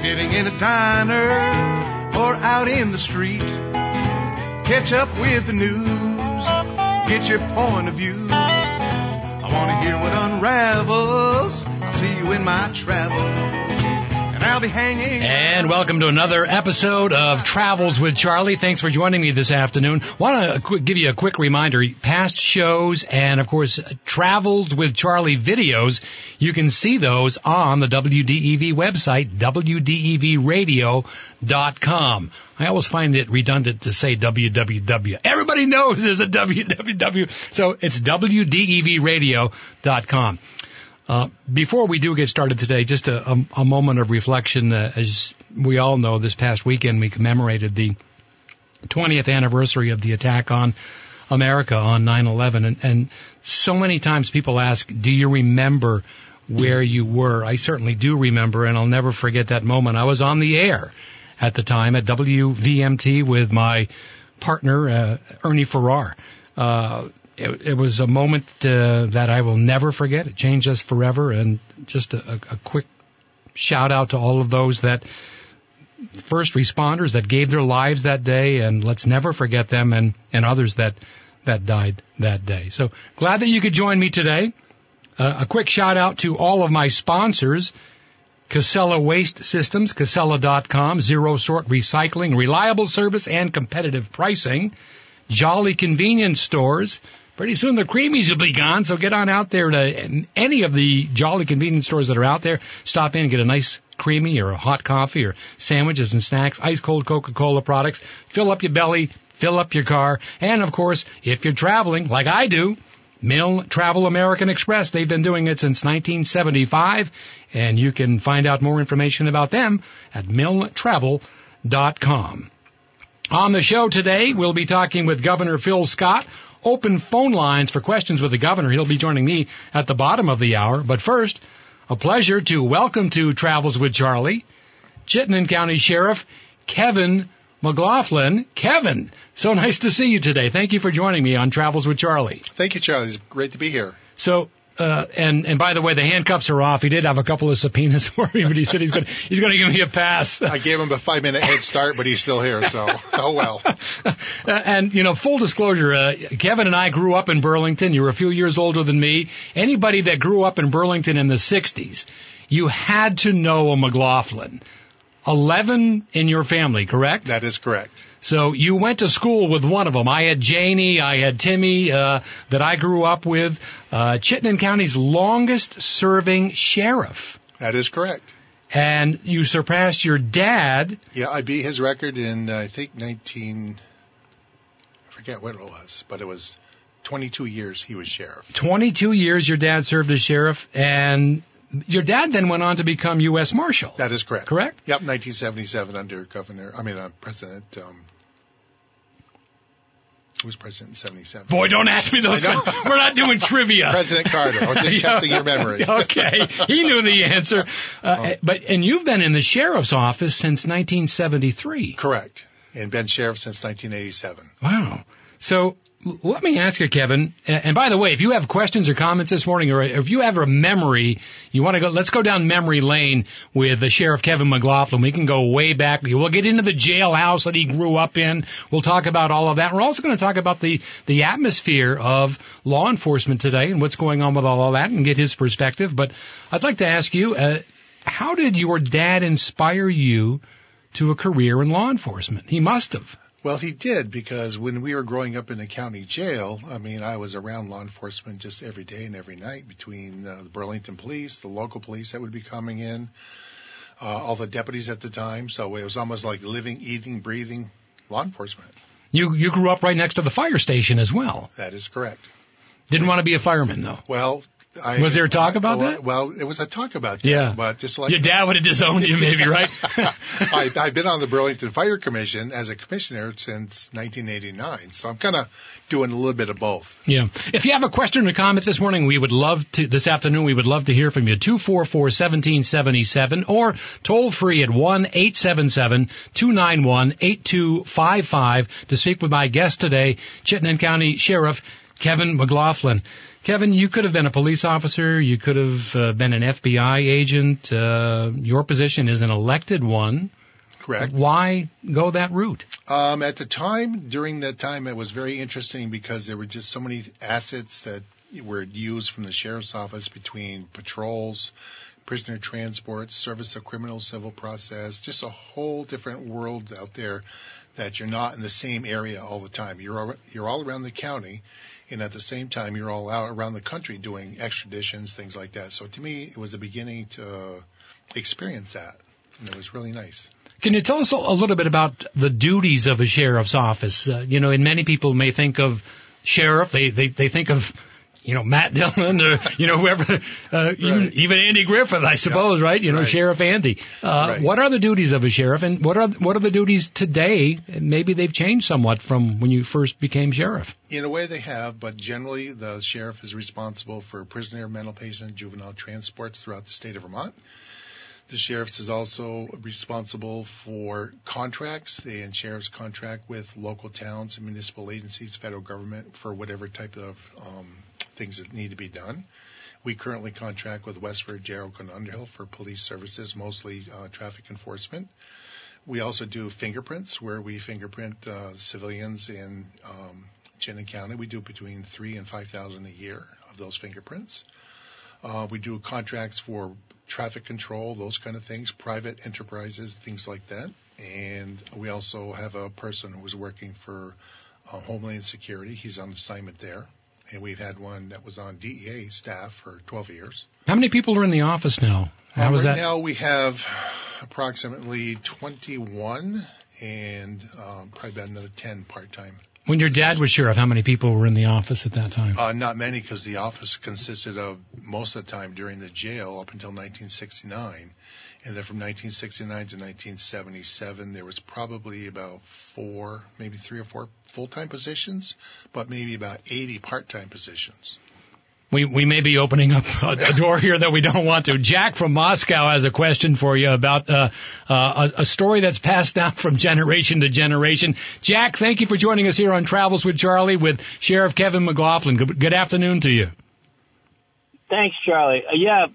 sitting in a diner or out in the street. Catch up with the news, get your point of view. I want to hear what unravels. I'll see you in my travels. And I'll be hanging. And welcome to another episode of Travels with Charlie. Thanks for joining me this afternoon. Want to give you a quick reminder: past shows and, of course, Travels with Charlie videos. You can see those on the WDEV website, WDEVradio.com. I always find it redundant to say www. Everybody knows there's a www, so it's WDEVradio.com. Uh, before we do get started today, just a, a, a moment of reflection. Uh, as we all know, this past weekend we commemorated the 20th anniversary of the attack on America on 9/11, and, and so many times people ask, "Do you remember where you were?" I certainly do remember, and I'll never forget that moment. I was on the air at the time at WVMT with my partner uh, Ernie Farrar. Uh, it, it was a moment uh, that I will never forget. It changed us forever, and just a, a quick shout out to all of those that first responders that gave their lives that day, and let's never forget them, and and others that that died that day. So glad that you could join me today. Uh, a quick shout out to all of my sponsors. Casella Waste Systems, Casella.com, zero sort recycling, reliable service and competitive pricing. Jolly Convenience Stores, Pretty soon the creamies will be gone, so get on out there to any of the Jolly convenience stores that are out there. Stop in and get a nice creamy or a hot coffee or sandwiches and snacks, ice cold Coca-Cola products. Fill up your belly, fill up your car, and of course, if you're traveling like I do, Milne Travel American Express. They've been doing it since 1975, and you can find out more information about them at milnetravel.com. On the show today, we'll be talking with Governor Phil Scott open phone lines for questions with the governor. He'll be joining me at the bottom of the hour. But first, a pleasure to welcome to Travels with Charlie, Chittenden County Sheriff Kevin McLaughlin. Kevin, so nice to see you today. Thank you for joining me on Travels with Charlie. Thank you, Charlie. It's great to be here. So uh, and and by the way, the handcuffs are off. He did have a couple of subpoenas for me, but he said he's going he's going to give me a pass. I gave him a five minute head start, but he's still here. So oh well. Uh, and you know, full disclosure, uh, Kevin and I grew up in Burlington. You were a few years older than me. Anybody that grew up in Burlington in the '60s, you had to know a McLaughlin. Eleven in your family, correct? That is correct. So you went to school with one of them. I had Janie, I had Timmy, uh, that I grew up with. Uh, Chittenden County's longest serving sheriff. That is correct. And you surpassed your dad. Yeah, I beat his record in, uh, I think, 19, I forget what it was, but it was 22 years he was sheriff. 22 years your dad served as sheriff, and your dad then went on to become U.S. Marshal. That is correct. Correct? Yep, 1977 under Governor, I mean, uh, President, um, who was president in 77? Boy, don't ask me those. Kind, we're not doing trivia. President Carter. I was just testing your memory. okay, he knew the answer. Uh, oh. But and you've been in the sheriff's office since 1973. Correct, and been sheriff since 1987. Wow. So let me ask you, Kevin. And by the way, if you have questions or comments this morning, or if you have a memory, you want to go, let's go down memory lane with the Sheriff Kevin McLaughlin. We can go way back. We'll get into the jailhouse that he grew up in. We'll talk about all of that. We're also going to talk about the, the atmosphere of law enforcement today and what's going on with all of that and get his perspective. But I'd like to ask you, uh, how did your dad inspire you to a career in law enforcement? He must have. Well, he did because when we were growing up in the county jail, I mean, I was around law enforcement just every day and every night between uh, the Burlington police, the local police that would be coming in, uh, all the deputies at the time. So it was almost like living, eating, breathing law enforcement. You you grew up right next to the fire station as well. That is correct. Didn't want to be a fireman though. Well, I, Was there talk about well, that? Well, it was a talk about that. Yeah. But just like Your dad would have disowned you, maybe, right? I, I've been on the Burlington Fire Commission as a commissioner since 1989, so I'm kind of doing a little bit of both. Yeah. If you have a question or comment this morning, we would love to, this afternoon, we would love to hear from you. 244-1777 or toll free at 1-877-291-8255 to speak with my guest today, Chittenden County Sheriff Kevin McLaughlin. Kevin, you could have been a police officer. You could have uh, been an FBI agent. Uh, your position is an elected one. Correct. Why go that route? Um, at the time, during that time, it was very interesting because there were just so many assets that were used from the sheriff's office between patrols, prisoner transports, service of criminal civil process, just a whole different world out there that you're not in the same area all the time. You're all, you're all around the county, and at the same time, you're all out around the country doing extraditions, things like that. So to me, it was a beginning to experience that, and it was really nice. Can you tell us a, little bit about the duties of a sheriff's office? Uh, you know, and many people may think of sheriff, they, they, they think of, you know, Matt Dillon or, you know, whoever, uh, even, Right. even Andy Griffith, I suppose, right? You know, Right. Sheriff Andy. Uh, Right. what are the duties of a sheriff and what are, what are the duties today? Maybe they've changed somewhat from when you first became sheriff. In a way, they have, but generally, the sheriff is responsible for prisoner, mental patient, juvenile transports throughout the state of Vermont. The sheriff is also responsible for contracts. They and sheriffs contract with local towns and municipal agencies, federal government for whatever type of um, things that need to be done. We currently contract with Westford, Jericho, and Underhill for police services, mostly uh, traffic enforcement. We also do fingerprints, where we fingerprint uh, civilians in um, Chittenden County. We do between three and five thousand a year of those fingerprints. Uh, we do contracts for traffic control, those kind of things, private enterprises, things like that. And we also have a person who's working for uh, Homeland Security. He's on assignment there. And we've had one that was on DEA staff for 12 years. How many people are in the office now? How Um, was right that? now we have approximately 21 and um, probably about another 10 part-time. When your dad was sheriff, how many people were in the office at that time? Uh, not many because the office consisted of most of the time during the jail up until 1969. And then from 1969 to 1977, there was probably about four, maybe three or four full-time positions, but maybe about 80 part-time positions. We we may be opening up a, a door here that we don't want to. Jack from Moscow has a question for you about uh, uh, a, a story that's passed down from generation to generation. Jack, thank you for joining us here on Travels with Charlie with Sheriff Kevin McLaughlin. Good, good afternoon to you. Thanks, Charlie. Uh, yeah,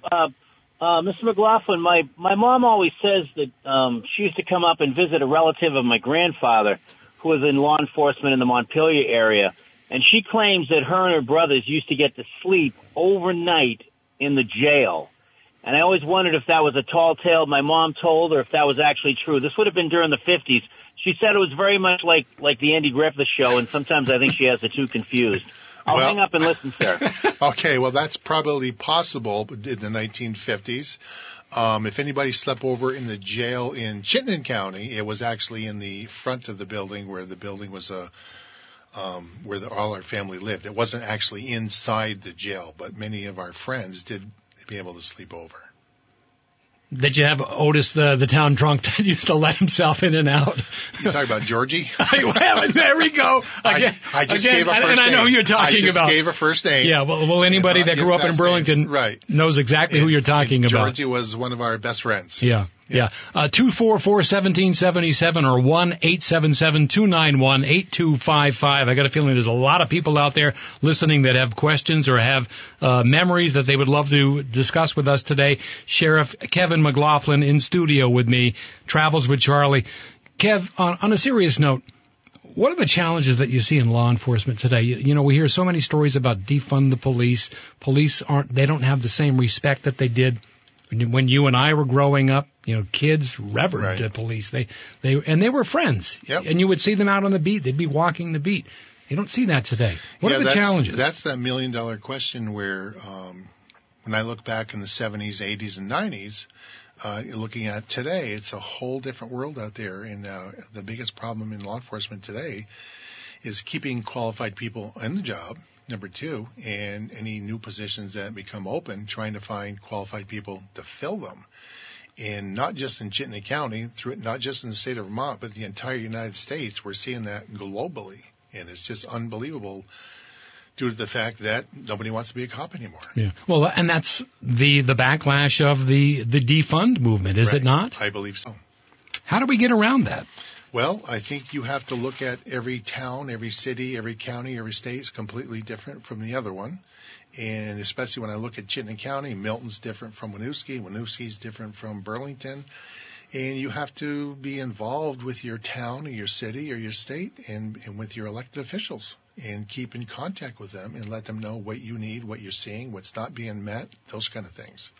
uh, Mr. McLaughlin, my, my mom always says that um, she used to come up and visit a relative of my grandfather who was in law enforcement in the Montpelier area. And she claims that her and her brothers used to get to sleep overnight in the jail. And I always wondered if that was a tall tale my mom told or if that was actually true. This would have been during the 50s. She said it was very much like, like the Andy Griffith show, and sometimes I think she has the two confused. I'll Well- hang up and listen, sir. Okay, well, that's probably possible in the 1950s. Um, if anybody slept over in the jail in Chittenden County, it was actually in the front of the building where the building was a um, where the, all our family lived. It wasn't actually inside the jail, but many of our friends did be able to sleep over. Did you have Otis, the, the town drunk that used to let himself in and out? You talk about Georgie? well, there we go. Again, I, I just again, gave a and- first and I know name. who you're talking I just about. gave a first name. yeah, well, well anybody that grew up in Burlington right. knows exactly who you're talking And about. Georgie was one of our best friends. Yeah, yeah. Uh, 244-1777 or 1-877-291-8255. I got a feeling there's a lot of people out there listening that have questions or have uh, memories that they would love to discuss with us today. Sheriff Kevin McLaughlin in studio with me, Travels with Charlie. Kev, on, on a serious note, what are the challenges that you see in law enforcement today? You, you know, we hear so many stories about defund the police. Police aren't, they don't have the same respect that they did when you and I were growing up. You know, kids revered Right. the police. They, they, and they were friends. Yep. And you would see them out on the beat. They'd be walking the beat. You don't see that today. What Yeah, are the that's, challenges? That's that million dollar question where, um, when I look back in the 70s, 80s, and 90s, uh, looking at today, it's a whole different world out there. And uh, the biggest problem in law enforcement today is keeping qualified people in the job Number two, and any new positions that become open, trying to find qualified people to fill them. And not just in Chittenden County, through not just in the state of Vermont, but the entire United States, we're seeing that globally. And it's just unbelievable due to the fact that nobody wants to be a cop anymore. Yeah. Well, and that's the the backlash of the the defund movement, is Right. it not? I believe so. How do we get around that? Well, I think you have to look at every town, every city, every county, every state is completely different from the other one. And especially when I look at Chittenden County, Milton's different from Winooski, Winooski's different from Burlington. And you have to be involved with your town or your city or your state and, and with your elected officials and keep in contact with them and let them know what you need, what you're seeing, what's not being met, those kind of things.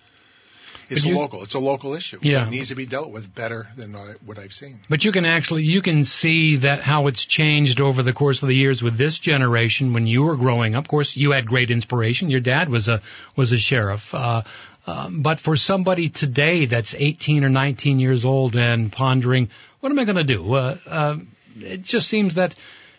It's a you- local, it's a local issue. Yeah. It needs to be dealt with better than what I- what I've seen. But you can actually you can see that how it's changed over the course of the years with this generation. When you were growing up, of course, you had great inspiration. Your dad was a was a sheriff. Uh, um, but for somebody today that's 18 or 19 years old and pondering, what am I going to do? Uh, uh, it just seems that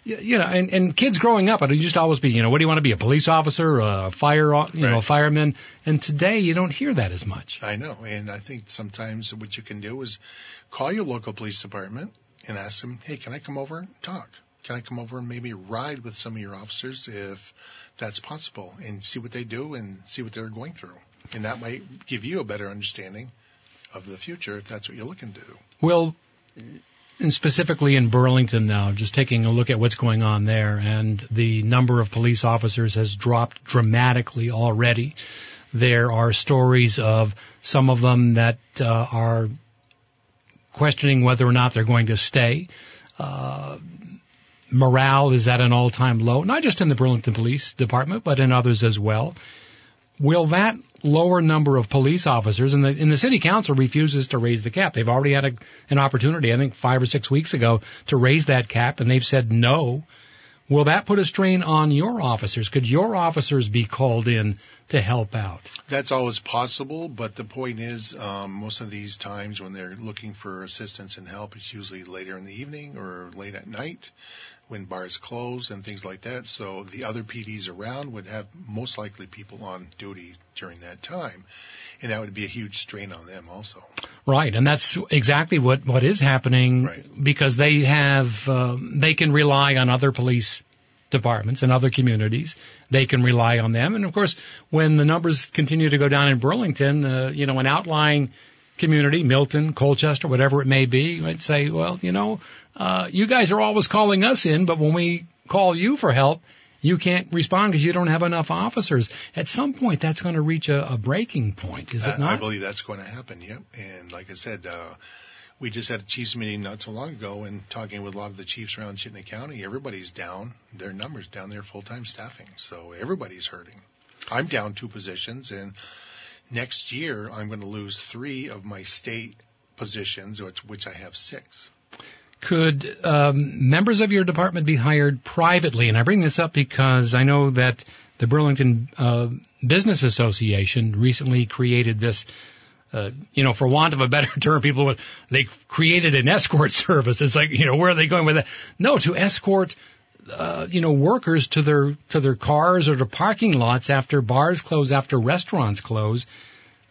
you know, and, and kids growing up, it used to always be, you know, what do you want to be, a police officer, a fire, you know, Right. fireman? And today you don't hear that as much. I know, and I think sometimes what you can do is call your local police department and ask them, "Hey, can I come over and talk? Can I come over and maybe ride with some of your officers if that's possible, and see what they do and see what they're going through, and that might give you a better understanding of the future if that's what you're looking to do." Well, and specifically in Burlington now, just taking a look at what's going on there, and the number of police officers has dropped dramatically already. There are stories of some of them that uh, are questioning whether or not they're going to stay. Uh, morale is at an all-time low, not just in the Burlington Police Department, but in others as well. Will that lower number of police officers, and the, and the city council refuses to raise the cap. They've already had a, an opportunity, I think five or six weeks ago, to raise that cap, and they've said no. Will that put a strain on your officers? Could your officers be called in to help out? That's always possible, but the point is, um, most of these times when they're looking for assistance and help, it's usually later in the evening or late at night when bars close and things like that. So the other PDs around would have most likely people on duty during that time, and that would be a huge strain on them also. Right, and that's exactly what what is happening Right. because they have um, they can rely on other police departments and other communities. They can rely on them, and of course, when the numbers continue to go down in Burlington, uh, you know, an outlying community, Milton, Colchester, whatever it may be, you might say, well, you know, uh, you guys are always calling us in, but when we call you for help, you can't respond because you don't have enough officers. At some point, that's going to reach a, a breaking point, is it not? I believe that's going to happen. Yep. And like I said, uh, we just had a chiefs meeting not too long ago and talking with a lot of the chiefs around Chittenden County. Everybody's down their numbers, down their full-time staffing. So everybody's hurting. I'm down two positions and next year I'm going to lose three of my state positions, which, which I have six. could um, members of your department be hired privately? And I bring this up because I know that the Burlington uh, Business Association recently created this. Uh, you know, for want of a better term, people would, they created an escort service. It's like, you know, where are they going with that? No, to escort, uh, you know, workers to their, to their cars or to parking lots after bars close, after restaurants close,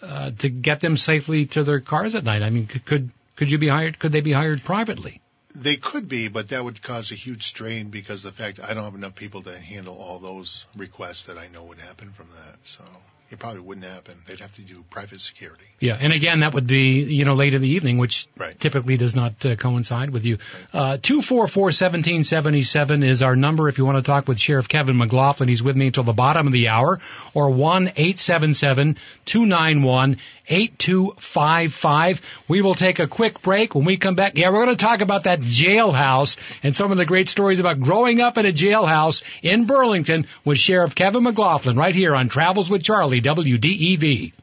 uh, to get them safely to their cars at night. I mean, could, could, you be hired, could they be hired privately? They could be, but that would cause a huge strain because the fact I don't have enough people to handle all those requests that I know would happen from that. So it probably wouldn't happen. They'd have to do private security. Yeah, and again, that would be you know late in the evening, which Right. typically does not uh, coincide with you. Uh, Two four four seventeen seventy seven is our number if you want to talk with Sheriff Kevin McLaughlin. He's with me until the bottom of the hour, or one eight seven seven two nine one eight two five five. We will take a quick break. When we come back, yeah, we're going to talk about that jailhouse and some of the great stories about growing up in a jailhouse in Burlington with Sheriff Kevin McLaughlin right here on Travels with Charlie WDEV.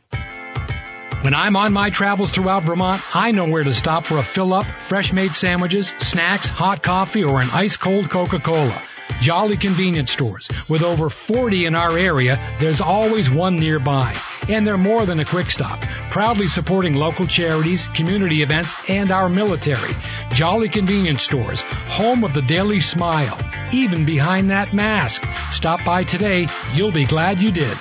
When I'm on my travels throughout Vermont, I know where to stop for a fill up, fresh made sandwiches, snacks, hot coffee, or an ice cold Coca-Cola. Jolly convenience stores. With over 40 in our area, there's always one nearby. And they're more than a quick stop. Proudly supporting local charities, community events, and our military. Jolly convenience stores. Home of the Daily Smile. even behind that mask. Stop by today. You'll be glad you did.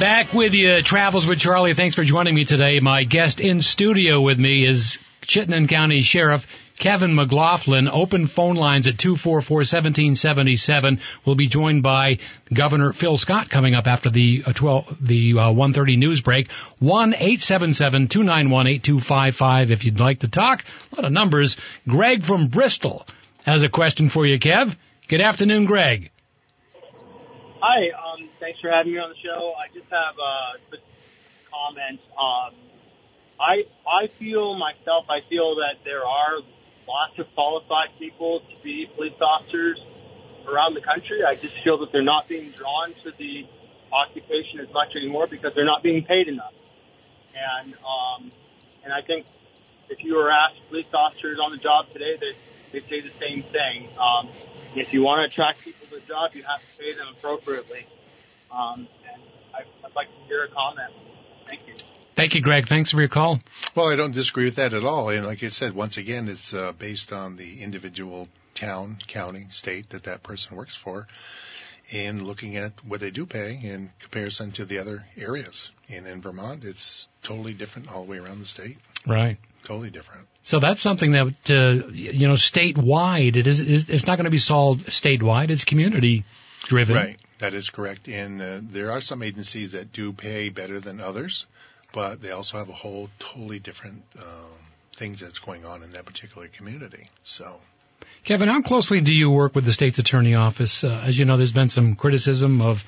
Back with you, Travels with Charlie. Thanks for joining me today. My guest in studio with me is Chittenden County Sheriff Kevin McLaughlin. Open phone lines at 244-1777. We'll be joined by Governor Phil Scott coming up after the uh, 12, the uh, 130 news break. 1-877-291-8255 if you'd like to talk. A lot of numbers. Greg from Bristol has a question for you, Kev. Good afternoon, Greg. Hi, um, thanks for having me on the show. I just have a quick comment. Um, I I feel myself. I feel that there are lots of qualified people to be police officers around the country. I just feel that they're not being drawn to the occupation as much anymore because they're not being paid enough. And um, and I think if you were asked police officers on the job today, they they say the same thing. Um, if you want to attract people to the job, you have to pay them appropriately. Um, and I, I'd like to hear a comment. Thank you. Thank you, Greg. Thanks for your call. Well, I don't disagree with that at all. And like I said, once again, it's uh, based on the individual town, county, state that that person works for, and looking at what they do pay in comparison to the other areas. And in Vermont, it's totally different all the way around the state. Right. Totally different. So that's something that, uh, you know, statewide, it is, is it's not going to be solved statewide. It's community driven. Right. That is correct. And uh, there are some agencies that do pay better than others, but they also have a whole totally different um, things that's going on in that particular community. So. Kevin, how closely do you work with the state's attorney office? Uh, as you know, there's been some criticism of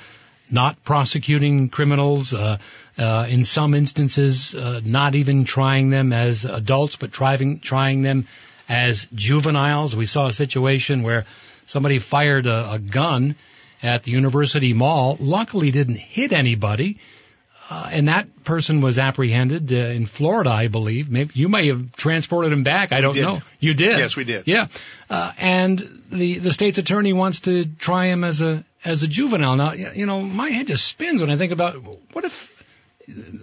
not prosecuting criminals, uh, uh, in some instances, uh, not even trying them as adults, but trying trying them as juveniles. We saw a situation where somebody fired a, a gun at the university mall. Luckily, didn't hit anybody. Uh, and that person was apprehended uh, in Florida, I believe. Maybe you may have transported him back. I don't know. You did. Yes, we did. Yeah, uh, and the the state's attorney wants to try him as a as a juvenile. Now, you know, my head just spins when I think about what if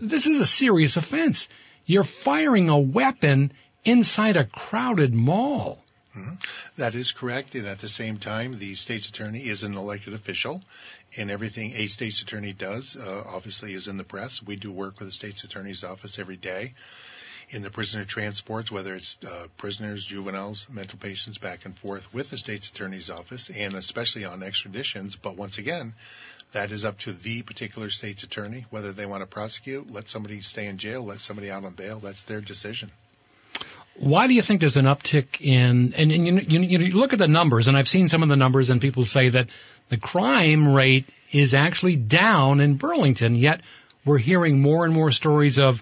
this is a serious offense. You're firing a weapon inside a crowded mall. Mm-hmm. That is correct. And at the same time, the state's attorney is an elected official, and everything a state's attorney does, uh, obviously, is in the press. We do work with the state's attorney's office every day in the prisoner transports, whether it's uh, prisoners, juveniles, mental patients, back and forth with the state's attorney's office, and especially on extraditions. But once again, that is up to the particular state's attorney whether they want to prosecute, let somebody stay in jail, let somebody out on bail. That's their decision. Why do you think there's an uptick in, and, and you, you, you look at the numbers, and I've seen some of the numbers, and people say that the crime rate is actually down in Burlington, yet we're hearing more and more stories of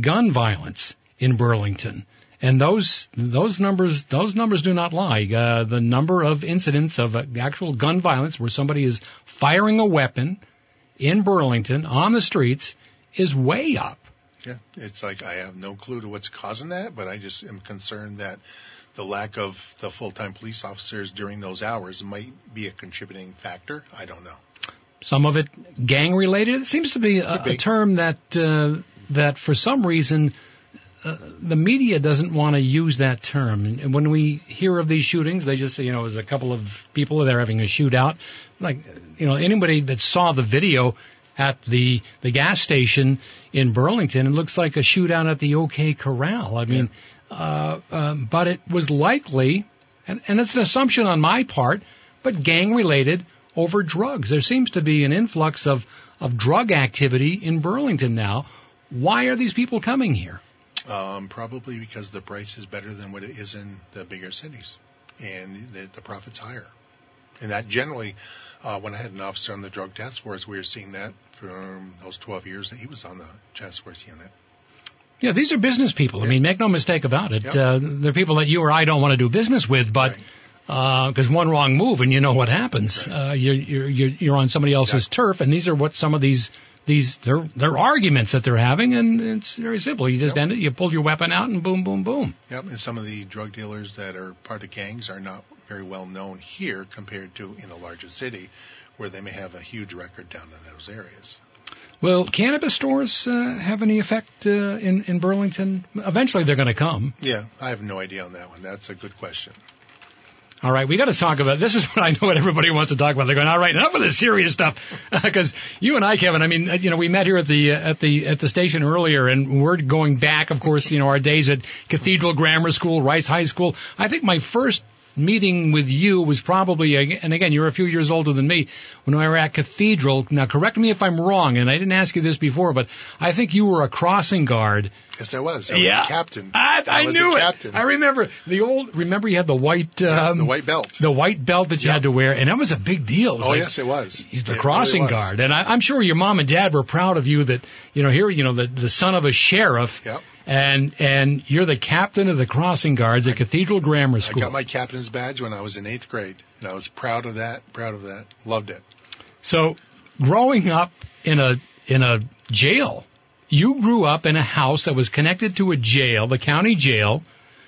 gun violence in Burlington. And those those numbers those numbers do not lie. Uh, the number of incidents of uh, actual gun violence where somebody is firing a weapon in Burlington on the streets is way up. Yeah, it's like I have no clue to what's causing that, but I just am concerned that the lack of the full-time police officers during those hours might be a contributing factor. I don't know. Some of it gang related. It seems to be a, be. a term that uh, that for some reason uh, the media doesn't want to use that term. And when we hear of these shootings, they just say, you know, there's a couple of people that are having a shootout. Like, you know, anybody that saw the video at the the gas station in Burlington, it looks like a shootout at the OK Corral. I mean, yeah. uh, um, but it was likely, and, and it's an assumption on my part, but gang related over drugs. There seems to be an influx of of drug activity in Burlington now. Why are these people coming here? Um, probably because the price is better than what it is in the bigger cities, and the, the profit's higher. And that generally, uh, when I had an officer on the drug task force, we were seeing that from those 12 years that he was on the task force unit. Yeah, these are business people. Yeah. I mean, make no mistake about it. Yep. Uh, they're people that you or I don't want to do business with, but because uh, one wrong move and you know what happens. Uh, you're, you're, you're on somebody else's yeah. turf, and these are what some of these these they're they're arguments that they're having, and it's very simple. You just yep. end it. You pull your weapon out, and boom, boom, boom. Yep. And some of the drug dealers that are part of gangs are not very well known here compared to in a larger city, where they may have a huge record down in those areas. Will cannabis stores uh, have any effect uh, in in Burlington? Eventually, they're going to come. Yeah, I have no idea on that one. That's a good question. All right, we got to talk about this. Is what I know what everybody wants to talk about. They're going, all right, enough of this serious stuff, because you and I, Kevin. I mean, uh, you know, we met here at the uh, at the at the station earlier, and we're going back, of course, you know, our days at Cathedral Grammar School, Rice High School. I think my first meeting with you was probably, and again, you're a few years older than me, when we were at Cathedral. Now, correct me if I'm wrong, and I didn't ask you this before, but I think you were a crossing guard. Yes, I was. I was Yeah. captain. I, I, was knew it. captain. I remember the old. Remember, you had the white, um, the white belt. the white belt that you had to wear, and that was a big deal. Oh like- yes, it was. the It really crossing was. guard, and I, I'm sure your mom and dad were proud of you that you know here you know the the son of a sheriff, Yep. and and you're the captain of the crossing guards at Cathedral Grammar School. I got my captain's badge when I was in eighth grade, and I was proud of that. Proud of that. Loved it. so growing up in a in a jail, you grew up in a house that was connected to a jail, the county jail.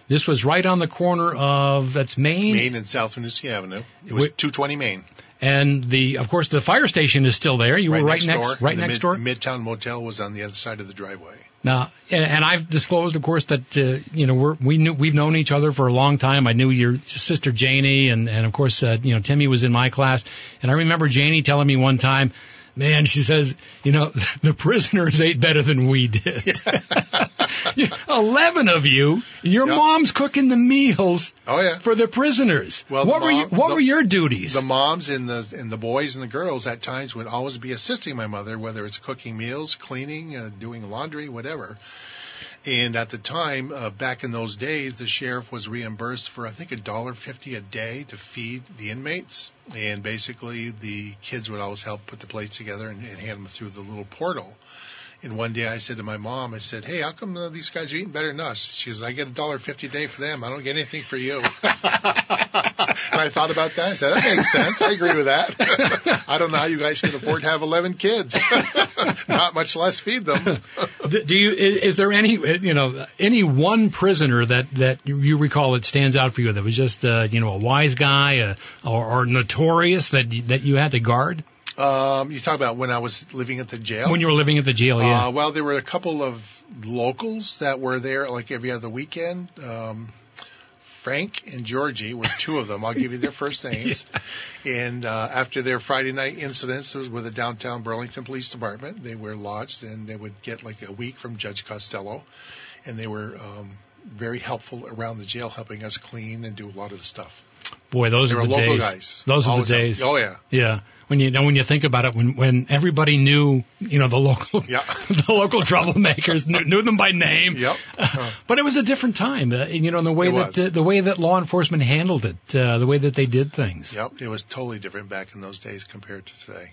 This was right on the corner of that's Main, Maine and South Winooski Avenue. It was 220 Main. and the of course the fire station is still there. You were right next, door. right The next mid, door. Midtown Motel was on the other side of the driveway. Now, and, and I've disclosed, of course, that uh, you know we're, we knew we've known each other for a long time. I knew your sister Janie, and and of course, uh, you know Timmy was in my class, and I remember Janie telling me one time, "Man," she says, "you know the prisoners ate better than we did." Eleven of you, your Yep. mom's cooking the meals Oh yeah. for the prisoners. Well, what were you, what the- were your duties? The moms and the and the boys and the girls at times would always be assisting my mother, whether it's cooking meals, cleaning, uh, doing laundry, whatever. And at the time, uh, back in those days, the sheriff was reimbursed for I think a dollar fifty a day to feed the inmates, and basically the kids would always help put the plates together and, and hand them through the little portal. And one day I said to my mom, I said, "Hey, how come these guys are eating better than us?" She goes, "I get a dollar fifty a day for them. I don't get anything for you." and I thought about that. I said, "That makes sense. I agree with that. I don't know how you guys can afford to have eleven kids, not much less feed them." Do you is, there any you know any one prisoner that that you- you recall that stands out for you that was just uh, you know a wise guy uh, or, or notorious that that you had to guard Um, you talk about when I was living at the jail. when you were living at the jail? Yeah. Uh, well, there were a couple of locals that were there like every other weekend. Um, Frank and Georgie were two of them. I'll give you their first names. And uh, after their Friday night incidents with the downtown Burlington Police Department, they were lodged and they would get like a week from Judge Costello. And they were um, very helpful around the jail, helping us clean and do a lot of the stuff. Boy, those They are the days. guys. Those are the days. Oh yeah. Yeah. When you know when you think about it, when when everybody knew you know the local Yeah. the local troublemakers knew, knew them by name. Yep. Uh, But it was a different time, uh, you know, in the way that uh, the way that law enforcement handled it, uh, the way that they did things. Yep. It was totally different back in those days compared to today.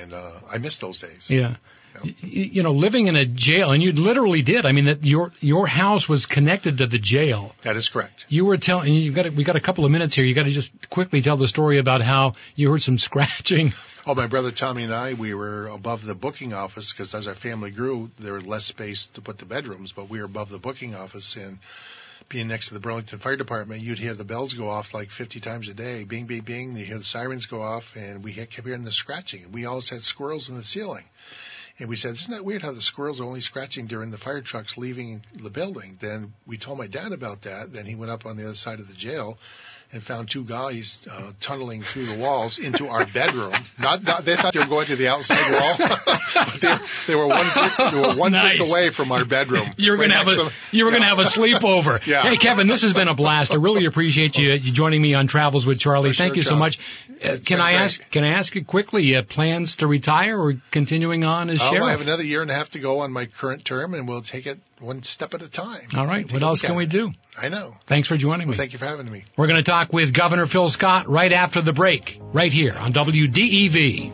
And uh, I miss those days. Yeah. Y- You know, living in a jail, and you literally did. I mean, that your your house was connected to the jail. That is correct. You were telling. You've got. We got a couple of minutes here. You got to just quickly tell the story about how you heard some scratching. Oh, my brother Tommy and I, we were above the booking office because as our family grew, there was less space to put the bedrooms, but we were above the booking office and being next to the Burlington Fire Department, you'd hear the bells go off like 50 times a day. Bing, bing, bing. You hear the sirens go off and we kept hearing the scratching. We always had squirrels in the ceiling. And we said, isn't that weird how the squirrels are only scratching during the fire trucks leaving the building? Then we told my dad about that. Then he went up on the other side of the jail and found two guys uh, tunneling through the walls into our bedroom. Not, not they thought they were going to the outside wall, but they, they were one brick, they were one brick away from our bedroom. You were Right gonna have a to you were gonna have a sleepover. Yeah. Hey Kevin, this has been a blast. I really appreciate you, you joining me on Travels with Charlie. For sure, Thank you so John. much. Uh, can I great. ask? Can I ask you quickly? Uh, plans to retire or continuing on as Um, sheriff? I have another year and a half to go on my current term, and we'll take it one step at a time. All right. What else can we do? I know. Thanks for joining Well, me. thank you for having me. We're going to talk with Governor Phil Scott right after the break, right here on WDEV.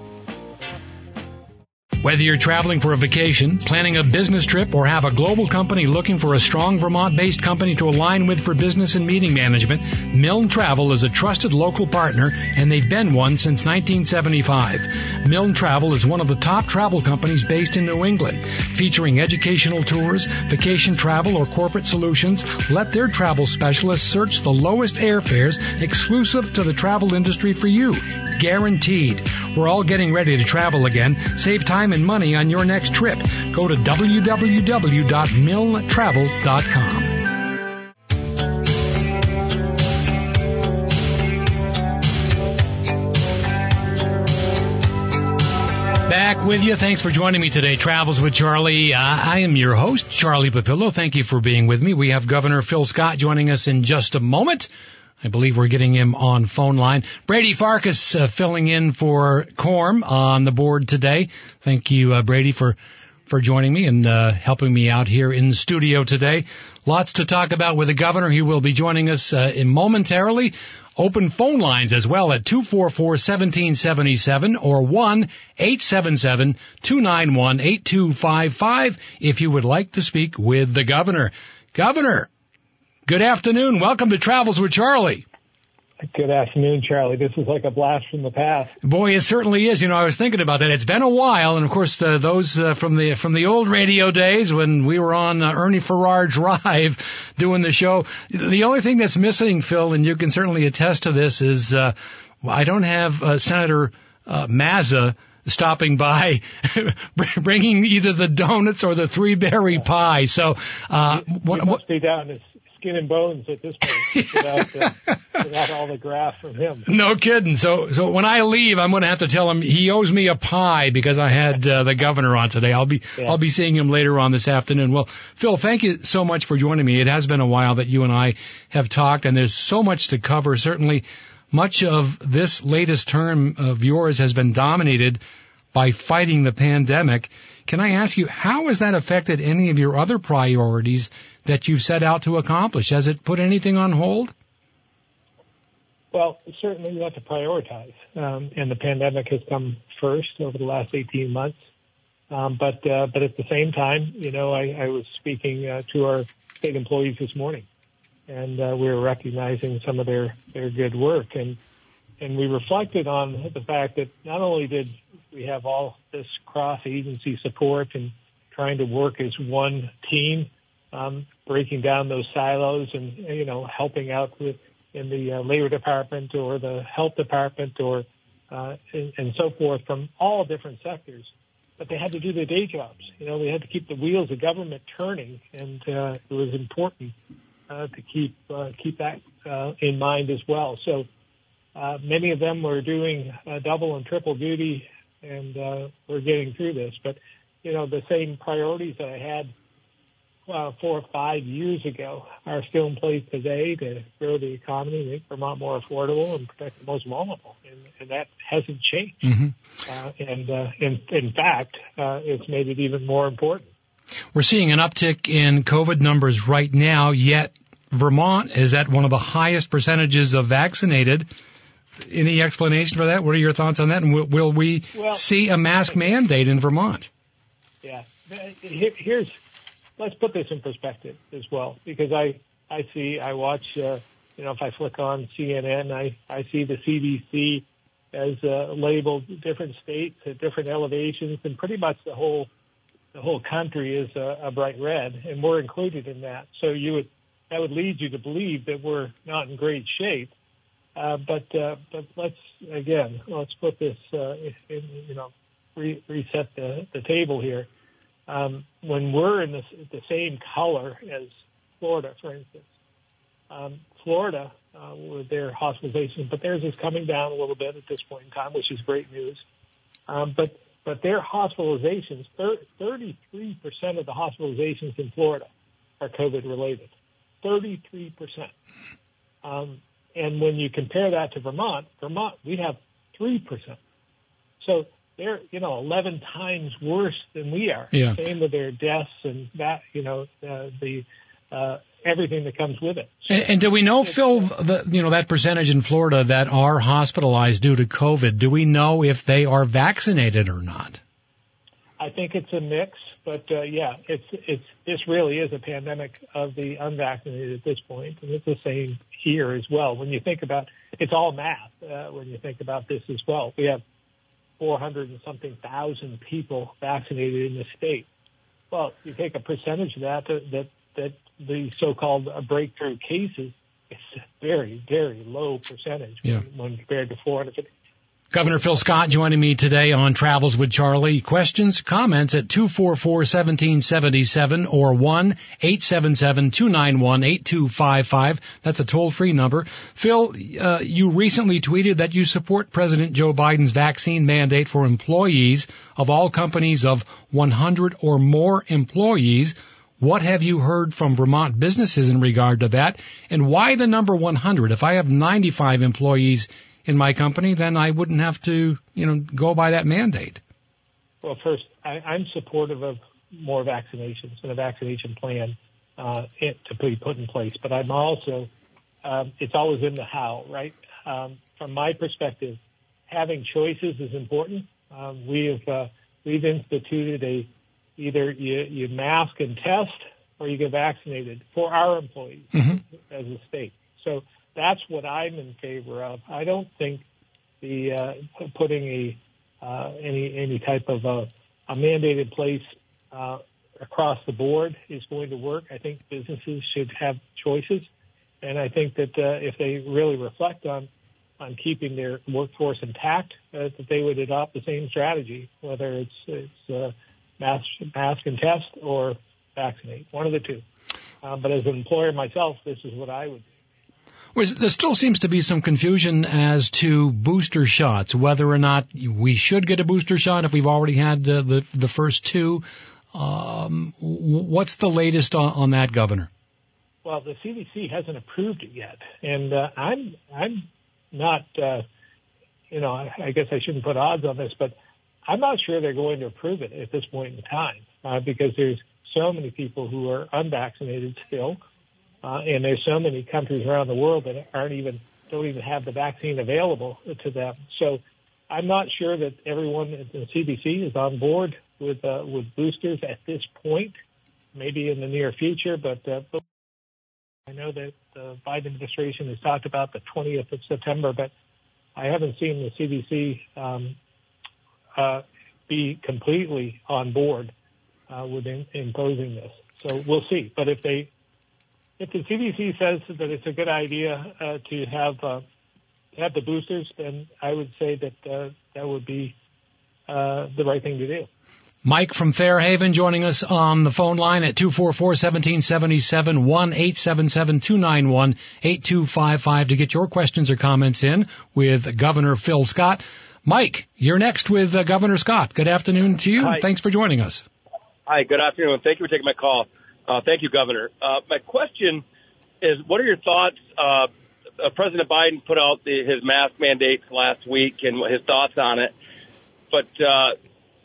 Whether you're traveling for a vacation, planning a business trip, or have a global company looking for a strong Vermont-based company to align with for business and meeting management, Milne Travel is a trusted local partner, and they've been one since 1975. Milne Travel is one of the top travel companies based in New England, featuring educational tours, vacation travel, or corporate solutions. Let their travel specialists search the lowest airfares exclusive to the travel industry for you. guaranteed. We're all getting ready to travel again. Save time and money on your next trip. Go to www.milnetravel.com. Back with you. Thanks for joining me today. Travels with Charlie. Uh, I am your host, Charlie Papillo. Thank you for being with me. We have Governor Phil Scott joining us in just a moment. I believe we're getting him on phone line. Brady Farkas uh, filling in for Corm on the board today. Thank you, uh, Brady, for for joining me and uh, helping me out here in the studio today. Lots to talk about with the governor. He will be joining us uh, in momentarily. Open phone lines as well at 244-1777 or 1-877-291-8255 if you would like to speak with the governor. Governor, good afternoon. Welcome to Travels with Charlie. Good afternoon, Charlie. This is like a blast from the past. Boy, it certainly is. You know, I was thinking about that. It's been a while, and of course, uh, those uh, from the from the old radio days when we were on uh, Ernie Farrar Drive doing the show. The only thing that's missing, Phil, and you can certainly attest to this, is uh, I don't have uh, Senator uh, Mazza stopping by, bringing either the donuts or the three berry pie. So, uh, what, must be down his skin and bones at this point without, uh, without all the graft from him. No kidding. So, so when I leave, I'm going to have to tell him he owes me a pie because I had uh, the governor on today. I'll be, yeah. I'll be seeing him later on this afternoon. Well, Phil, thank you so much for joining me. It has been a while that you and I have talked, and there's so much to cover. Certainly, much of this latest term of yours has been dominated by fighting the pandemic. Can I ask you, how has that affected any of your other priorities that you've set out to accomplish? Has it put anything on hold? Well, certainly you have to prioritize, um, and the pandemic has come first over the last 18 months. Um, but uh, but at the same time, you know, I, I was speaking uh, to our state employees this morning, and uh, we were recognizing some of their their good work, and and we reflected on the fact that not only did we have all this cross agency support and trying to work as one team, um, breaking down those silos and, you know, helping out with in the uh, labor department or the health department or, uh, and, and so forth from all different sectors. But they had to do their day jobs. You know, they had to keep the wheels of government turning and, uh, it was important, uh, to keep, uh, keep that, uh, in mind as well. So, uh, many of them were doing uh, double and triple duty and uh, we're getting through this. But you know, the same priorities that I had uh, four or five years ago are still in place today to grow the economy, make Vermont more affordable, and protect the most vulnerable, and, and that hasn't changed. Mm-hmm. Uh, and uh, in, in fact, uh, it's made it even more important. We're seeing an uptick in COVID numbers right now, yet Vermont is at one of the highest percentages of vaccinated any explanation for that? What are your thoughts on that? And will, will we well, see a mask mandate in Vermont? Yeah. here's, let's put this in perspective as well, because I, I see, I watch, uh, you know, if I flick on CNN, I, I see the CDC as uh, labeled different states at different elevations, and pretty much the whole the whole country is a, a bright red, and we're included in that. So you would that would lead you to believe that we're not in great shape. Uh, but uh, but let's again let's put this uh, in, you know re- reset the, the table here. Um, when we're in the, the same color as Florida, for instance, um, Florida uh, with their hospitalizations, but theirs is coming down a little bit at this point in time, which is great news. Um, but but their hospitalizations, 33% of the hospitalizations in Florida are COVID related. 33%. Um, and when you compare that to Vermont, Vermont, we have 3%. So they're, you know, 11 times worse than we are. Yeah. Same with their deaths and that, you know, uh, the, uh, everything that comes with it. So, and, and, do we know, Phil, the, you know, that percentage in Florida that are hospitalized due to COVID, do we know if they are vaccinated or not? I think it's a mix, but uh, yeah, it's it's this really is a pandemic of the unvaccinated at this point, and it's the same here as well. When you think about it's all math. Uh, when you think about this as well, we have 400 and something thousand people vaccinated in the state. Well, you take a percentage of that that that, the so-called uh, breakthrough cases, it's a very very low percentage yeah. when, when compared to 450 Governor Phil Scott joining me today on Travels with Charlie. Questions, comments at 244-1777 or 1-877-291-8255. That's a toll-free number. Phil, uh, you recently tweeted that you support President Joe Biden's vaccine mandate for employees of all companies of 100 or more employees. What have you heard from Vermont businesses in regard to that? And why the number 100? If I have 95 employees in my company, then I wouldn't have to, you know, go by that mandate. Well, first, I, I'm supportive of more vaccinations and a vaccination plan uh, it, to be put in place. But I'm also, um, it's always in the how, right? Um, from my perspective, having choices is important. Um, we have uh, we've instituted a either you, you mask and test or you get vaccinated for our employees mm-hmm. as a state. So that's what I'm in favor of. I don't think the uh, putting a uh, any any type of a, a mandate in place uh, across the board is going to work. I think businesses should have choices, and I think that uh, if they really reflect on on keeping their workforce intact, uh, that they would adopt the same strategy, whether it's it's uh, mask mask and test or vaccinate, one of the two. Uh, but as an employer myself, this is what I would do. There still seems to be some confusion as to booster shots, whether or not we should get a booster shot if we've already had the the, the first two. Um, what's the latest on, on, that, Governor? Well, the CDC hasn't approved it yet, and uh, I'm I'm not. Uh, you know, I, guess I shouldn't put odds on this, but I'm not sure they're going to approve it at this point in time uh, because there's so many people who are unvaccinated still. Uh, and there's so many countries around the world that aren't even don't even have the vaccine available to them. So I'm not sure that everyone at the CDC is on board with uh, with boosters at this point. Maybe in the near future, but, uh, but I know that the Biden administration has talked about the 20th of September, but I haven't seen the CDC um, uh, be completely on board uh, with in, imposing this. So we'll see. But if they if the CDC says that it's a good idea uh, to have uh, have the boosters, then I would say that uh, that would be uh, the right thing to do. Mike from Fair Haven joining us on the phone line at 244-1777, 1-877-291-8255 to get your questions or comments in with Governor Phil Scott. Mike, you're next with uh, Governor Scott. Good afternoon to you. Hi. Thanks for joining us. Hi, good afternoon. Thank you for taking my call. Uh, thank you, Governor. Uh, my question is, what are your thoughts? Uh, uh President Biden put out the, his mask mandates last week and his thoughts on it, but uh,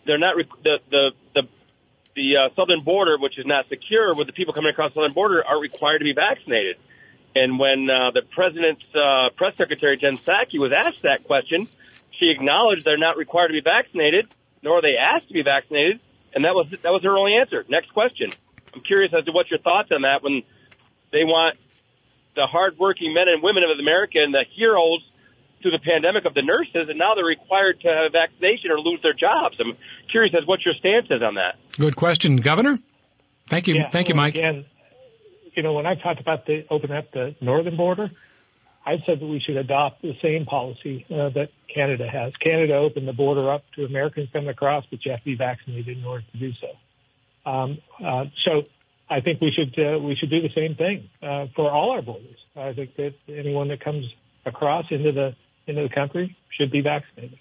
they're not rec- the the the, the uh, southern border, which is not secure, with the people coming across the southern border, are required to be vaccinated. And when the president's press secretary Jen Psaki was asked that question, she acknowledged they're not required to be vaccinated, nor are they asked to be vaccinated, and that was that was her only answer. Next question. I'm curious as to what your thoughts on that when they want the hardworking men and women of America and the heroes through the pandemic of the nurses, and now they're required to have a vaccination or lose their jobs. I'm curious as what your stance is on that. Good question, Governor. Thank you, yeah, thank you, Mike. Again, you know, when I talked about the open up the northern border, I said that we should adopt the same policy uh, that Canada has. Canada opened the border up to Americans coming across, but you have to be vaccinated in order to do so. Um, uh, so I think we should uh, we should do the same thing uh, for all our borders. I think that anyone that comes across into the into the country should be vaccinated.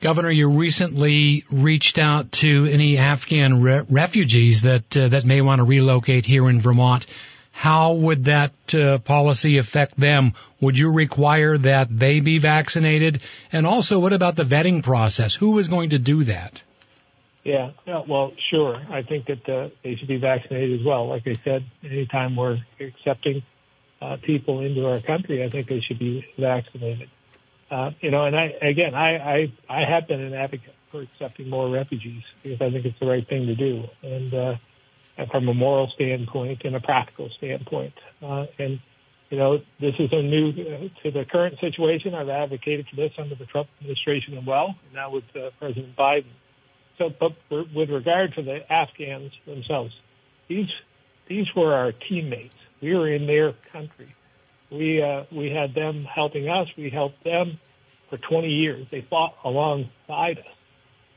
Governor, you recently reached out to any Afghan re- refugees that uh, that may want to relocate here in Vermont. How would that uh, policy affect them? Would you require that they be vaccinated? And also, what about the vetting process? Who is going to do that? Yeah, well, sure. I think that uh, they should be vaccinated as well. Like I said, anytime we're accepting uh, people into our country, I think they should be vaccinated. Uh, you know, and I again, I, I I have been an advocate for accepting more refugees because I think it's the right thing to do, and, uh, and from a moral standpoint and a practical standpoint. Uh, and you know, this is a new uh, to the current situation. I've advocated for this under the Trump administration as well, and now with uh, President Biden. So, but with regard to the Afghans themselves, these these were our teammates. We were in their country. We uh, we had them helping us. We helped them. for 20 years. They fought alongside us.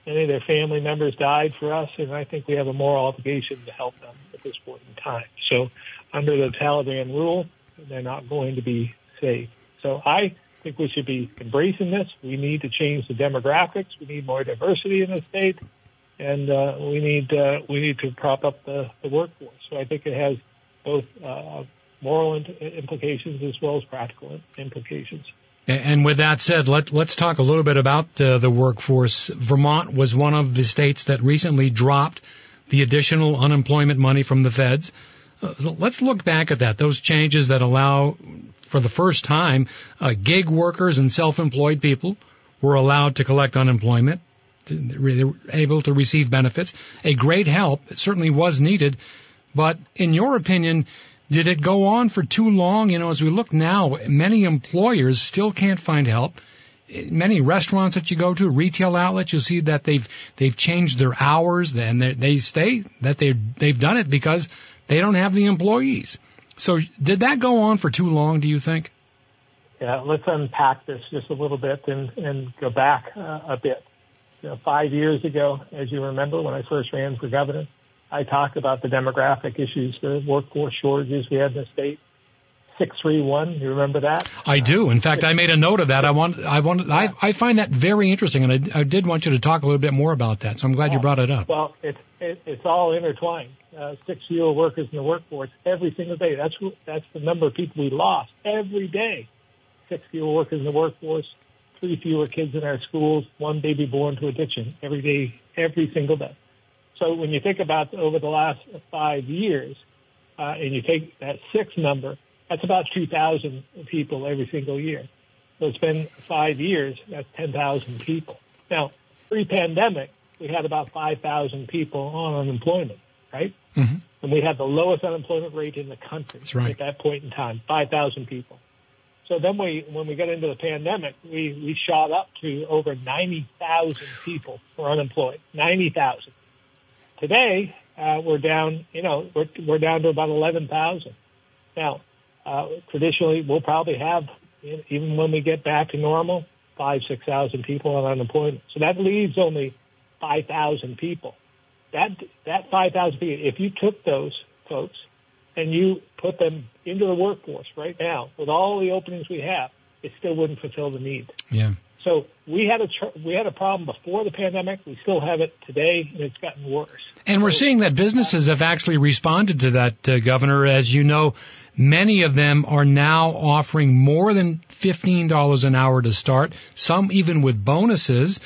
Many of their family members died for us, and I think we have a moral obligation to help them at this point in time. So, under the Taliban rule, they're not going to be safe. So, I think we should be embracing this. We need to change the demographics. We need more diversity in the state, and uh, we need uh, we need to prop up the, the workforce. So, I think it has both uh, moral implications as well as practical implications. And with that said, let, us talk a little bit about uh, the workforce. Vermont was one of the states that recently dropped the additional unemployment money from the feds. Uh, so let's look back at that. Those changes that allow, for the first time, uh, gig workers and self-employed people were allowed to collect unemployment, to, able to receive benefits. A great help. It certainly was needed. But in your opinion, did it go on for too long? You know, as we look now, many employers still can't find help. Many restaurants that you go to, retail outlets, you'll see that they've they've changed their hours, and they, they stay that they they've done it because they don't have the employees. So, did that go on for too long? Do you think? Yeah, let's unpack this just a little bit and and go back uh, a bit. You know, five years ago, as you remember, when I first ran for governor, I talked about the demographic issues, the workforce shortages we had in the state. 631, you remember that? I do. In fact, I made a note of that. I want, I want, I, I find that very interesting, and I, I did want you to talk a little bit more about that. So I'm glad you brought it up. Well, it's it, it's all intertwined. Uh, six fewer workers in the workforce every single day. That's that's the number of people we lost every day. Six fewer workers in the workforce, three fewer kids in our schools, one baby born to addiction every day, every single day. So when you think about over the last five years, uh, and you take that six number, that's about 2,000 people every single year. So it's been five years, that's 10,000 people. Now, pre-pandemic, we had about 5,000 people on unemployment, right? Mm-hmm. And we had the lowest unemployment rate in the country right. at that point in time, 5,000 people. So then we, when we got into the pandemic, we, we shot up to over 90,000 people were unemployed. 90,000. Today, uh, we're down, you know, we're, we're down to about 11,000. Now, uh, traditionally, we'll probably have, even when we get back to normal, five, 6,000 people on unemployment. So that leaves only 5,000 people. That, that 5,000 people, if you took those folks and you put them into the workforce right now with all the openings we have, it still wouldn't fulfill the need. Yeah. So we had a tr- we had a problem before the pandemic. We still have it today, and it's gotten worse. And we're seeing that businesses have actually responded to that, uh, Governor. As you know, many of them are now offering more than fifteen dollars an hour to start. Some even with bonuses.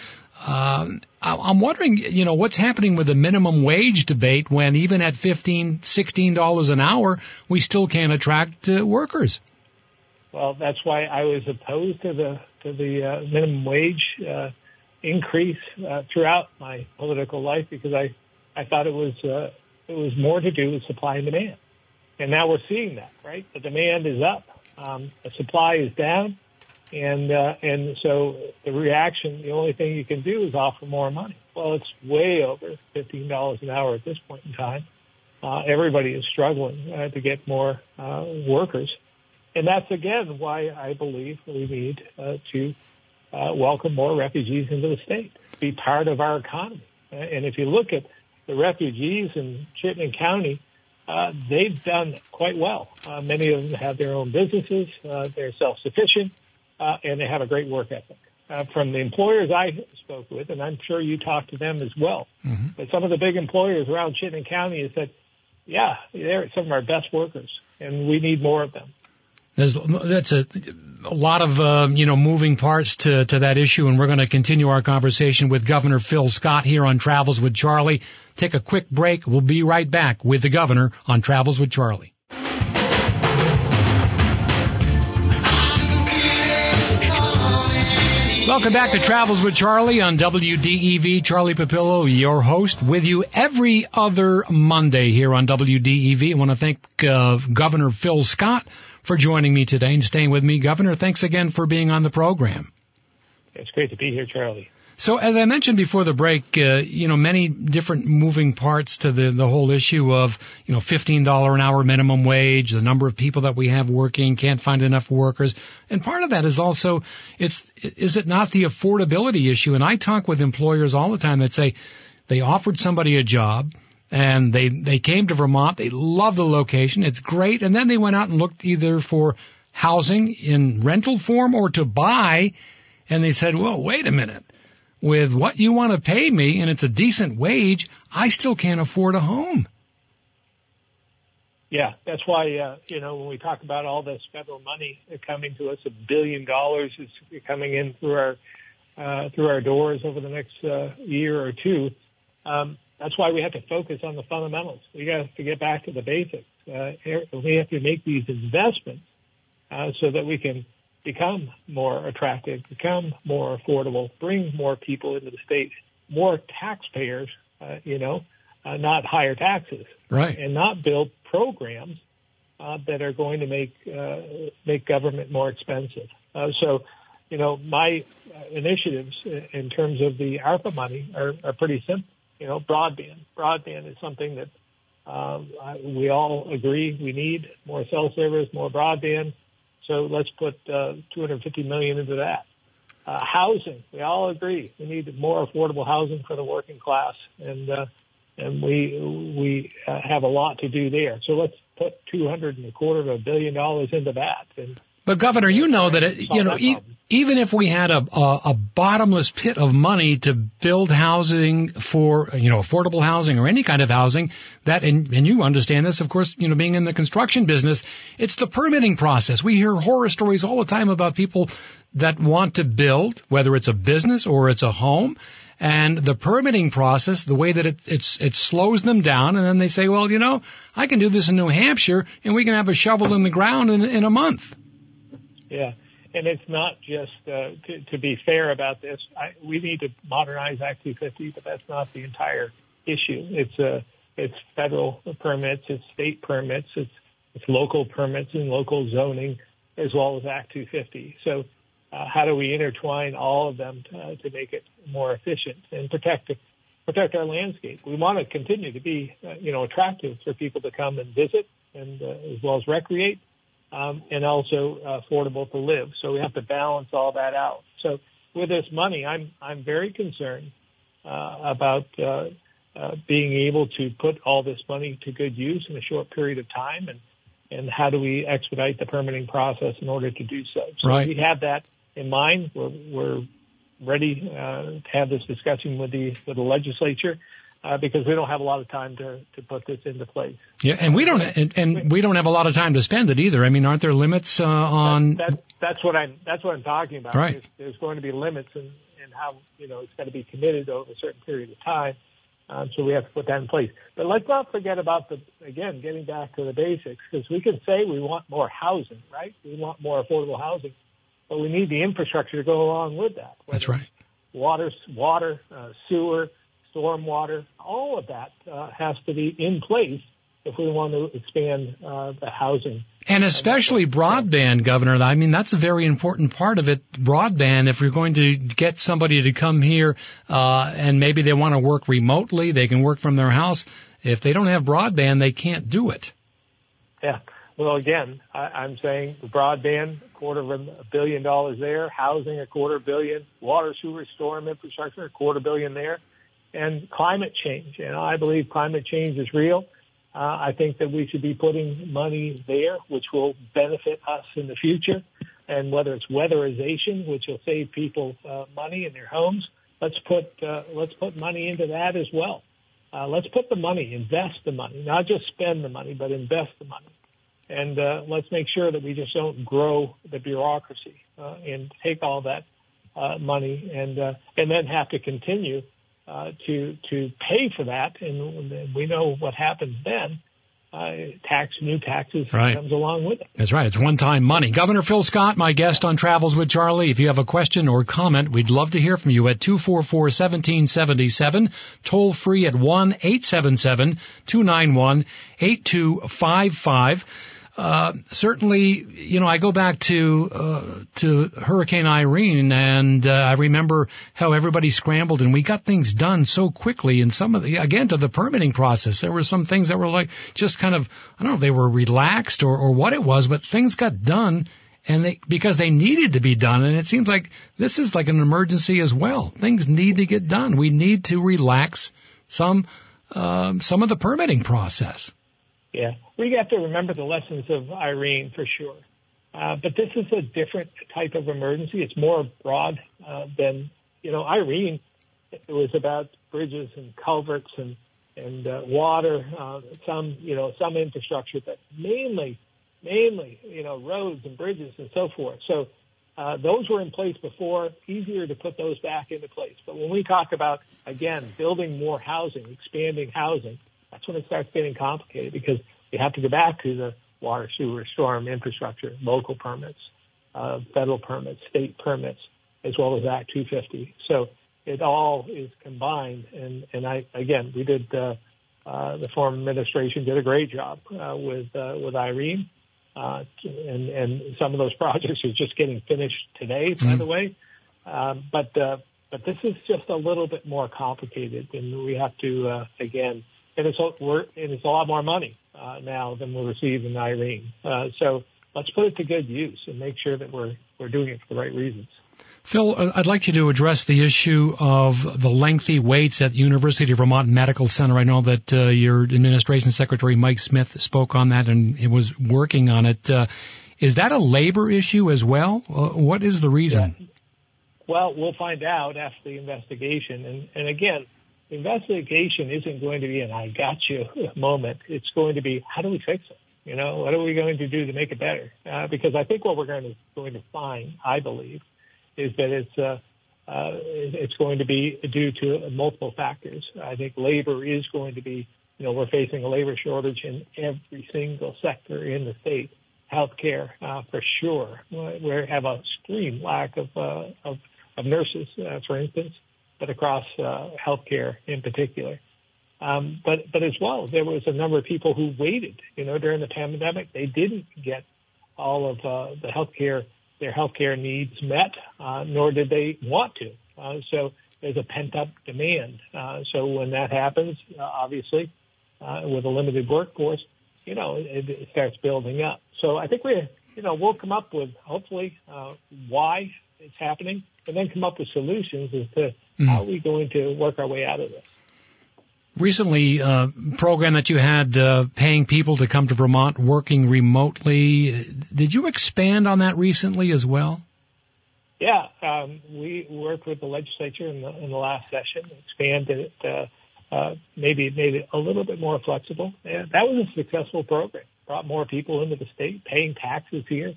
Um, I'm wondering, you know, what's happening with the minimum wage debate when even at fifteen, sixteen dollars an hour, we still can't attract uh, workers. Well, that's why I was opposed to the to the uh, minimum wage uh, increase uh, throughout my political life because I I thought it was uh, it was more to do with supply and demand, and now we're seeing that right. The demand is up, um, the supply is down, and uh, and so the reaction, the only thing you can do is offer more money. Well, it's way over fifteen dollars an hour at this point in time. Uh, everybody is struggling uh, to get more uh, workers. And that's again why I believe we need uh, to uh, welcome more refugees into the state, be part of our economy. Uh, And if you look at the refugees in Chittenden County, uh, they've done quite well. Uh, many of them have their own businesses, uh, they're self-sufficient, uh, and they have a great work ethic. Uh, from the employers I spoke with, and I'm sure you talked to them as well, mm-hmm. but some of the big employers around Chittenden County have said, yeah, they're some of our best workers, and we need more of them. There's that's a, a lot of uh, you know moving parts to to that issue, and we're going to continue our conversation with Governor Phil Scott here on Travels with Charlie. Take a quick break. We'll be right back with the governor on Travels with Charlie. Welcome back to Travels with Charlie on WDEV. Charlie Papillo, your host, with you every other Monday here on WDEV. I want to thank uh, Governor Phil Scott for joining me today and staying with me. Governor, thanks again for being on the program. It's great to be here, Charlie. So as I mentioned before the break, uh, you know, many different moving parts to the, the whole issue of, you know, $15 an hour minimum wage, the number of people that we have working, can't find enough workers. And part of that is also, it's, is it not the affordability issue? And I talk with employers all the time that say they offered somebody a job and they, they came to Vermont, they love the location, it's great, and then they went out and looked either for housing in rental form or to buy, and they said, well, wait a minute with what you want to pay me and it's a decent wage, I still can't afford a home. Yeah, that's why uh, you know when we talk about all this federal money coming to us, a billion dollars is coming in through our uh, through our doors over the next uh, year or two. Um, that's why we have to focus on the fundamentals. We have to get back to the basics. Uh, we have to make these investments uh, so that we can become more attractive, become more affordable, bring more people into the state, more taxpayers, uh, you know, uh, not higher taxes, right, and not build programs uh, that are going to make uh, make government more expensive. Uh, so, you know, my uh, initiatives in terms of the ARPA money are, are pretty simple. You know, broadband. Broadband is something that um, we all agree we need more cell service, more broadband. So let's put uh, 250 million into that. Uh, housing, we all agree we need more affordable housing for the working class, and uh, and we we uh, have a lot to do there. So let's put 200 and a quarter of a billion dollars into that. And but Governor, you know that it, you know e- even if we had a, a a bottomless pit of money to build housing for you know affordable housing or any kind of housing, that and, and you understand this, of course, you know being in the construction business, it's the permitting process. We hear horror stories all the time about people that want to build, whether it's a business or it's a home, and the permitting process, the way that it it's, it slows them down, and then they say, well, you know, I can do this in New Hampshire, and we can have a shovel in the ground in, in a month. Yeah, and it's not just uh, to, to be fair about this. I, we need to modernize Act 250, but that's not the entire issue. It's uh, it's federal permits, it's state permits, it's it's local permits and local zoning, as well as Act 250. So, uh, how do we intertwine all of them to, to make it more efficient and protect protect our landscape? We want to continue to be, uh, you know, attractive for people to come and visit, and uh, as well as recreate um, and also uh, affordable to live. So we have to balance all that out. So with this money, I'm I'm very concerned uh, about uh, uh, being able to put all this money to good use in a short period of time, and and how do we expedite the permitting process in order to do so? So right. we have that in mind. We're we're ready uh, to have this discussion with the with the legislature uh, because we don't have a lot of time to, to put this into place. Yeah, and we don't, and, and we don't have a lot of time to spend it either. I mean, aren't there limits uh, on? That, that, that's what I'm. That's what I'm talking about. Right. There's, there's going to be limits in, in how you know it's got to be committed over a certain period of time. Um, so we have to put that in place. But let's not forget about the again getting back to the basics because we can say we want more housing, right? We want more affordable housing, but we need the infrastructure to go along with that. That's right. Water, water, uh, sewer stormwater, all of that uh, has to be in place if we want to expand uh, the housing. And especially broadband, Governor. I mean, that's a very important part of it. Broadband, if you're going to get somebody to come here uh, and maybe they want to work remotely, they can work from their house. If they don't have broadband, they can't do it. Yeah. Well, again, I, I'm saying broadband, a quarter of a billion dollars there, housing, a quarter billion, water, sewer, storm infrastructure, a quarter billion there and climate change. And I believe climate change is real. Uh, I think that we should be putting money there, which will benefit us in the future. And whether it's weatherization, which will save people uh, money in their homes, let's put uh, let's put money into that as well. Uh, let's put the money, invest the money, not just spend the money, but invest the money. And uh, let's make sure that we just don't grow the bureaucracy uh, and take all that uh, money and uh, and then have to continue uh, to to pay for that, and we know what happens then. Uh, tax, new taxes right. comes along with it. That's right. It's one-time money. Governor Phil Scott, my guest on Travels with Charlie. If you have a question or comment, we'd love to hear from you at 244-1777, toll free at 1-877-291-8255. Uh, certainly, you know, I go back to uh, to Hurricane Irene, and uh, I remember how everybody scrambled, and we got things done so quickly. And some of the again to the permitting process, there were some things that were like just kind of I don't know if they were relaxed or or what it was, but things got done. And they, because they needed to be done, and it seems like this is like an emergency as well. Things need to get done. We need to relax some, um, some of the permitting process. Yeah, we have to remember the lessons of Irene for sure. Uh, but this is a different type of emergency. It's more broad uh, than you know. Irene, it was about bridges and culverts and and uh, water, uh, some you know some infrastructure, but mainly mainly you know roads and bridges and so forth. So uh, those were in place before. Easier to put those back into place. But when we talk about again building more housing, expanding housing, that's when it starts getting complicated because you have to go back to the water, sewer, storm infrastructure, local permits, uh, federal permits, state permits, as well as Act 250. So it all is combined. And, and I, again, we did, uh, uh, the former administration did a great job, uh, with, uh, with Irene. Uh, and, and some of those projects are just getting finished today, by mm-hmm. the way. Um, but, uh, but this is just a little bit more complicated and we have to, uh, again, and it's we're, and it's a lot more money uh, now than we'll receive in Irene. Uh, so let's put it to good use and make sure that we're we're doing it for the right reasons. Phil, uh, I'd like you to address the issue of the lengthy waits at University of Vermont Medical Center. I know that uh, your administration secretary Mike Smith spoke on that and it was working on it. Uh, is that a labor issue as well? Uh, what is the reason? Yeah. Well, we'll find out after the investigation. And, and again, investigation isn't going to be an I got you moment. It's going to be how do we fix it? You know, what are we going to do to make it better? Uh, because I think what we're going to going to find, I believe, is that it's uh, uh, it's going to be due to multiple factors. I think labor is going to be, you know, we're facing a labor shortage in every single sector in the state. Healthcare, uh, for sure. We have a extreme lack of, uh, of, of nurses, uh, for instance but across uh, healthcare in particular. Um, but but as well, there was a number of people who waited. You know, during the pandemic, they didn't get all of uh, the healthcare their healthcare needs met, uh, nor did they want to. Uh, so there's a pent up demand. Uh, so when that happens, uh, obviously, uh, with a limited workforce, you know, it, it starts building up. So I think we, you know, we'll come up with hopefully uh, why it's happening, and then come up with solutions as to mm. how are we going to work our way out of this. Recently, uh, program that you had uh, paying people to come to Vermont working remotely. Did you expand on that recently as well? Yeah, um, we worked with the legislature in the, in the last session, expanded it, uh, uh, maybe made it a little bit more flexible. And that was a successful program. Brought more people into the state, paying taxes here,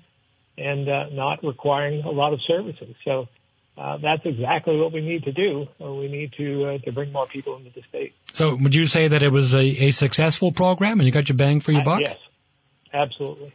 and uh, not requiring a lot of services. So uh, that's exactly what we need to do. We need to uh, to bring more people into the state. So, would you say that it was a, a successful program and you got your bang for your uh, buck? yes, absolutely.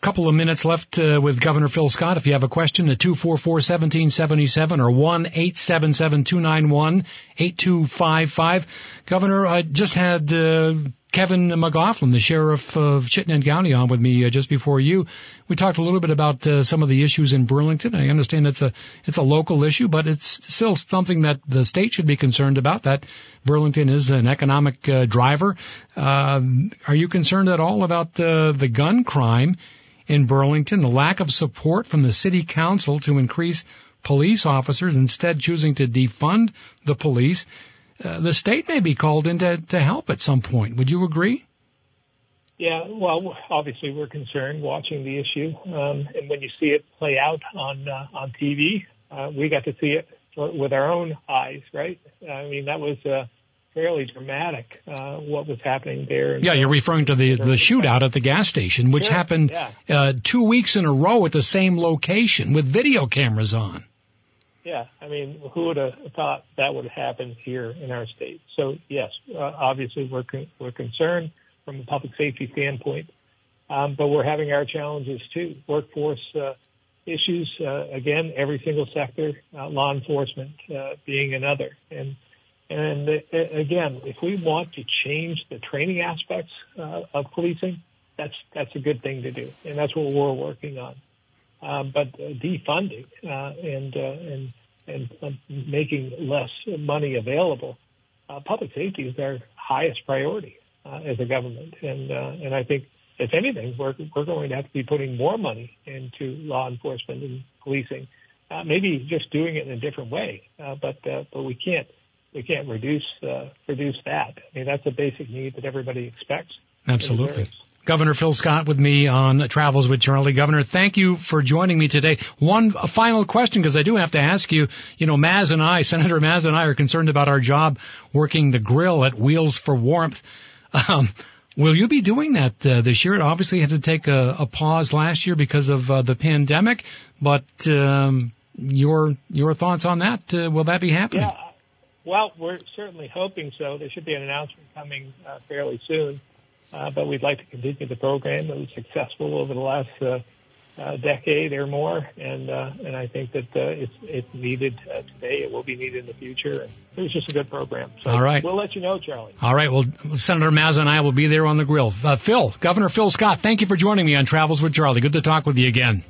Couple of minutes left uh, with Governor Phil Scott. If you have a question, at 244-1777 or 1-877-291-8255. Governor, I just had uh, Kevin McLaughlin, the sheriff of Chittenden County, on with me uh, just before you. We talked a little bit about uh, some of the issues in Burlington. I understand it's a it's a local issue, but it's still something that the state should be concerned about. That Burlington is an economic uh, driver. Um, are you concerned at all about uh, the gun crime in Burlington? The lack of support from the city council to increase police officers, instead choosing to defund the police. Uh, the state may be called in to, to help at some point. Would you agree? Yeah, well, obviously we're concerned watching the issue, um, and when you see it play out on uh, on TV, uh, we got to see it with our own eyes, right? I mean, that was uh, fairly dramatic uh, what was happening there. Yeah, you're referring to the the shootout at the gas station, which happened yeah. uh, two weeks in a row at the same location with video cameras on. Yeah, I mean, who would have thought that would happen here in our state? So yes, uh, obviously we're con- we're concerned from a public safety standpoint, um, but we're having our challenges too. Workforce uh, issues, uh, again, every single sector, uh, law enforcement uh, being another, and and uh, again, if we want to change the training aspects of policing, that's that's a good thing to do, and that's what we're working on. Uh, but uh, defunding uh, and uh, and and uh, making less money available, uh, public safety is our highest priority uh, as a government, and uh, and I think if anything, we're we're going to have to be putting more money into law enforcement and policing. Uh, maybe just doing it in a different way, uh, but uh, but we can't we can't reduce uh, reduce that. I mean that's a basic need that everybody expects. Absolutely. Governor Phil Scott with me on Travels with Charlie. Governor, thank you for joining me today. One final question, because I do have to ask you, you know, Maz and I, Senator Maz and I are concerned about our job working the grill at Wheels for Warmth. Um, will you be doing that uh, this year? It obviously had to take a, a pause last year because of uh, the pandemic, but um, your your thoughts on that? Uh, will that be happening? Yeah. Well, we're certainly hoping so. There should be an announcement coming uh, fairly soon. Uh, but we'd like to continue the program. that was successful over the last uh, uh, decade or more, and uh, and I think that uh, it's it's needed uh, today. It will be needed in the future. And it was just a good program. So All right. we'll let you know, Charlie. All right. Well, Senator Mazza and I will be there on the grill. Uh, Phil, Governor Phil Scott, thank you for joining me on Travels with Charlie. Good to talk with you again.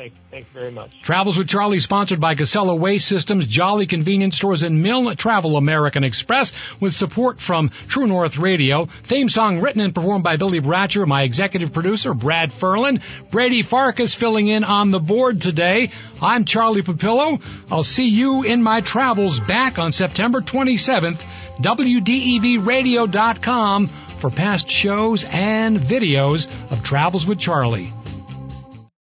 Thank, thank you very much. Travels with Charlie, sponsored by Casella Waste Systems, Jolley Convenience Stores, and Milne Travel American Express, with support from True North Radio. Theme song written and performed by Billy Bratcher, my executive producer, Brad Ferlin. Brady Farkas filling in on the board today. I'm Charlie Papillo. I'll see you in my travels back on September 27th, WDEVradio.com for past shows and videos of Travels with Charlie.